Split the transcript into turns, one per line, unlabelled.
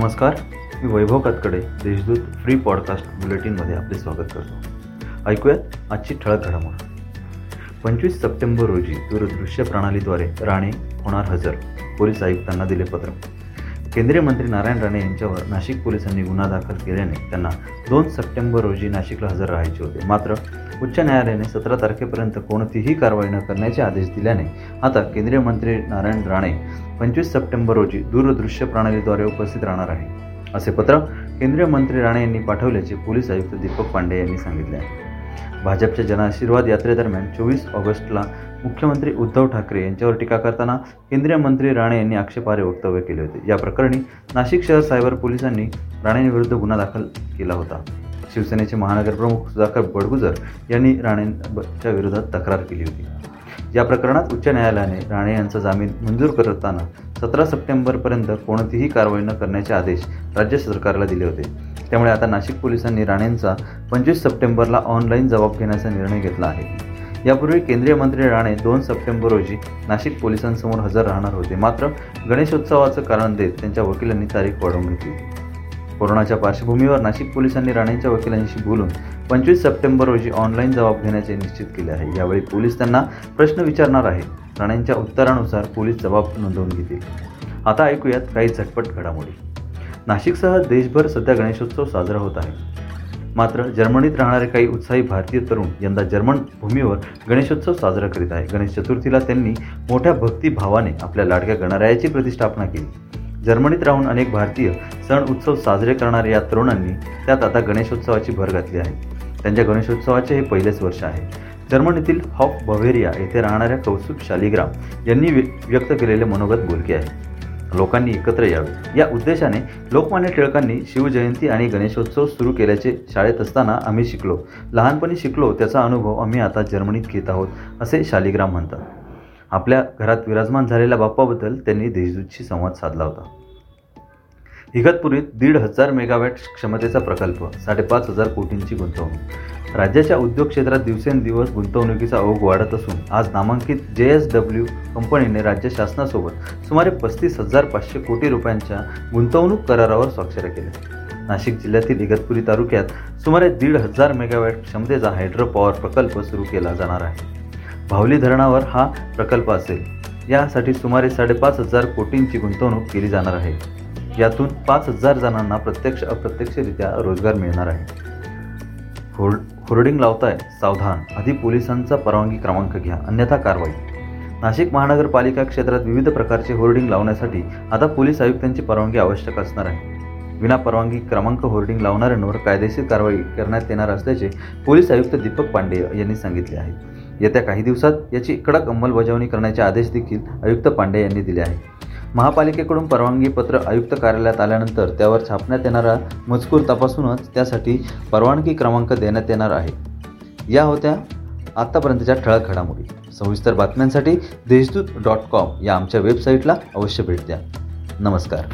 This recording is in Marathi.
नमस्कार मी वैभव कातकडे देशदूत फ्री पॉडकास्ट बुलेटिनमध्ये आपले स्वागत करतो. ऐकूयात आजची ठळक घडामोड. पंचवीस सप्टेंबर रोजी दूरदृश्य प्रणालीद्वारे राणे होणार हजर पोलीस आयुक्तांना दिले पत्र. केंद्रीय मंत्री नारायण राणे यांच्यावर नाशिक पोलिसांनी गुन्हा दाखल केल्याने त्यांना दोन सप्टेंबर रोजी नाशिकला हजर राहायचे होते. मात्र उच्च न्यायालयाने सतरा तारखेपर्यंत कोणतीही कारवाई न करण्याचे आदेश दिल्याने आता केंद्रीय मंत्री नारायण राणे पंचवीस सप्टेंबर रोजी दूरदृश्य प्रणालीद्वारे उपस्थित राहणार आहे असे पत्र केंद्रीय मंत्री राणे यांनी पाठवल्याचे पोलीस आयुक्त दीपक पांडे यांनी सांगितले आहे. भाजपच्या जनआशीर्वाद यात्रेदरम्यान चोवीस ऑगस्टला मुख्यमंत्री उद्धव ठाकरे यांच्यावर टीका करताना केंद्रीय मंत्री राणे यांनी आक्षेपार्ह वक्तव्य केले होते. या प्रकरणी नाशिक शहर सायबर पोलिसांनी राणेंविरुद्ध गुन्हा दाखल केला होता. शिवसेनेचे महानगरप्रमुख सुधाकर बडगुजर यांनी राणेंच्या विरोधात तक्रार केली होती. या प्रकरणात उच्च न्यायालयाने राणे यांचा जामीन मंजूर करताना सतरा सप्टेंबरपर्यंत कोणतीही कारवाई न करण्याचे आदेश राज्य सरकारला दिले होते. त्यामुळे आता नाशिक पोलिसांनी राणेंचा पंचवीस सप्टेंबरला ऑनलाईन जबाब घेण्याचा निर्णय घेतला आहे. यापूर्वी केंद्रीय मंत्री राणे दोन सप्टेंबर रोजी नाशिक पोलिसांसमोर हजर राहणार होते. मात्र गणेशोत्सवाचं कारण देत त्यांच्या वकिलांनी तारीख वाढवून घेतली. कोरोनाच्या पार्श्वभूमीवर नाशिक पोलिसांनी राणेंच्या वकिलांशी बोलून पंचवीस सप्टेंबर रोजी ऑनलाईन जबाब घेण्याचे निश्चित केले आहे. यावेळी पोलीस त्यांना प्रश्न विचारणार आहे राणेंच्या उत्तरानुसार पोलीस जबाब नोंदवून घेतील. आता ऐकूयात काही झटपट घडामोडी. नाशिकसह देशभर सध्या गणेशोत्सव साजरा होत आहे. मात्र जर्मनीत राहणारे काही उत्साही भारतीय तरुण यंदा जर्मन भूमीवर गणेशोत्सव साजरा करीत आहे. गणेश चतुर्थीला त्यांनी मोठ्या भक्तिभावाने आपल्या लाडक्या गणरायाची प्रतिष्ठापना केली. जर्मनीत राहून अनेक भारतीय सण उत्सव साजरे करणाऱ्या या तरुणांनी त्यात आता गणेशोत्सवाची भर घातली आहे. त्यांच्या गणेशोत्सवाचे हे पहिलेच वर्ष आहे. जर्मनीतील हॉफ बव्हेरिया येथे राहणाऱ्या कौस्तुभ शालिग्राम यांनी व्यक्त केलेले मनोगत बोलके आहे. लोकांनी एकत्र यावे. या उद्देशाने लोकमान्य टिळकांनी शिवजयंती आणि गणेशोत्सव सुरू केल्याचे शाळेत असताना आम्ही शिकलो. लहानपणी शिकलो त्याचा अनुभव आम्ही आता जर्मनीत घेत आहोत असे शालिग्राम म्हणतात. आपल्या घरात विराजमान झालेल्या बाप्पाबद्दल त्यांनी देशदूतशी संवाद साधला होता. इगतपुरीत दीड हजार मेगावॅट क्षमतेचा प्रकल्प साडेपाच हजार कोटींची गुंतवणूक. राज्याच्या उद्योग क्षेत्रात दिवसेंदिवस गुंतवणुकीचा ओघ वाढत असून आज नामांकित जे एस डब्ल्यू कंपनीने राज्य शासनासोबत सुमारे पस्तीस हजार पाचशे कोटी रुपयांच्या गुंतवणूक करारावर स्वाक्षऱ्या केल्या. नाशिक जिल्ह्यातील इगतपुरी तालुक्यात सुमारे दीड हजार मेगावॅट क्षमतेचा हायड्रो पॉवर प्रकल्प सुरू केला जाणार आहे. भावली धरणावर हा प्रकल्प असेल. यासाठी सुमारे साडेपाच हजार कोटींची गुंतवणूक केली जाणार आहे. यातून पाच हजार जणांना प्रत्यक्ष अप्रत्यक्षरित्या रोजगार मिळणार आहे. होर्ड होर्डिंग लावताय सावधान. आधी पोलिसांचा परवानगी क्रमांक घ्या. अन्यथा कारवाई. नाशिक महानगरपालिका क्षेत्रात विविध प्रकारचे होर्डिंग लावण्यासाठी आता पोलीस आयुक्तांची परवानगी आवश्यक असणार आहे. विना परवानगी क्रमांक होर्डिंग लावणाऱ्यांवर कायदेशीर कारवाई करण्यात येणार असल्याचे पोलीस आयुक्त दीपक पांडे यांनी सांगितले आहे. येत्या काही दिवसात याची कडक अंमलबजावणी करण्याचे आदेश देखील आयुक्त पांडे यांनी दिले आहेत महापालिकेकडून परवानगी पत्र आयुक्त कार्यालयात आल्यानंतर त्यावर छापण्यात येणारा मजकूर तपासूनच त्यासाठी परवानगी क्रमांक देण्यात येणार आहे. या होत्या आत्तापर्यंतच्या ठळक घडामोडी. सविस्तर बातम्यांसाठी देशदूत डॉट कॉम या आमच्या वेबसाईटला अवश्य भेट द्या. नमस्कार.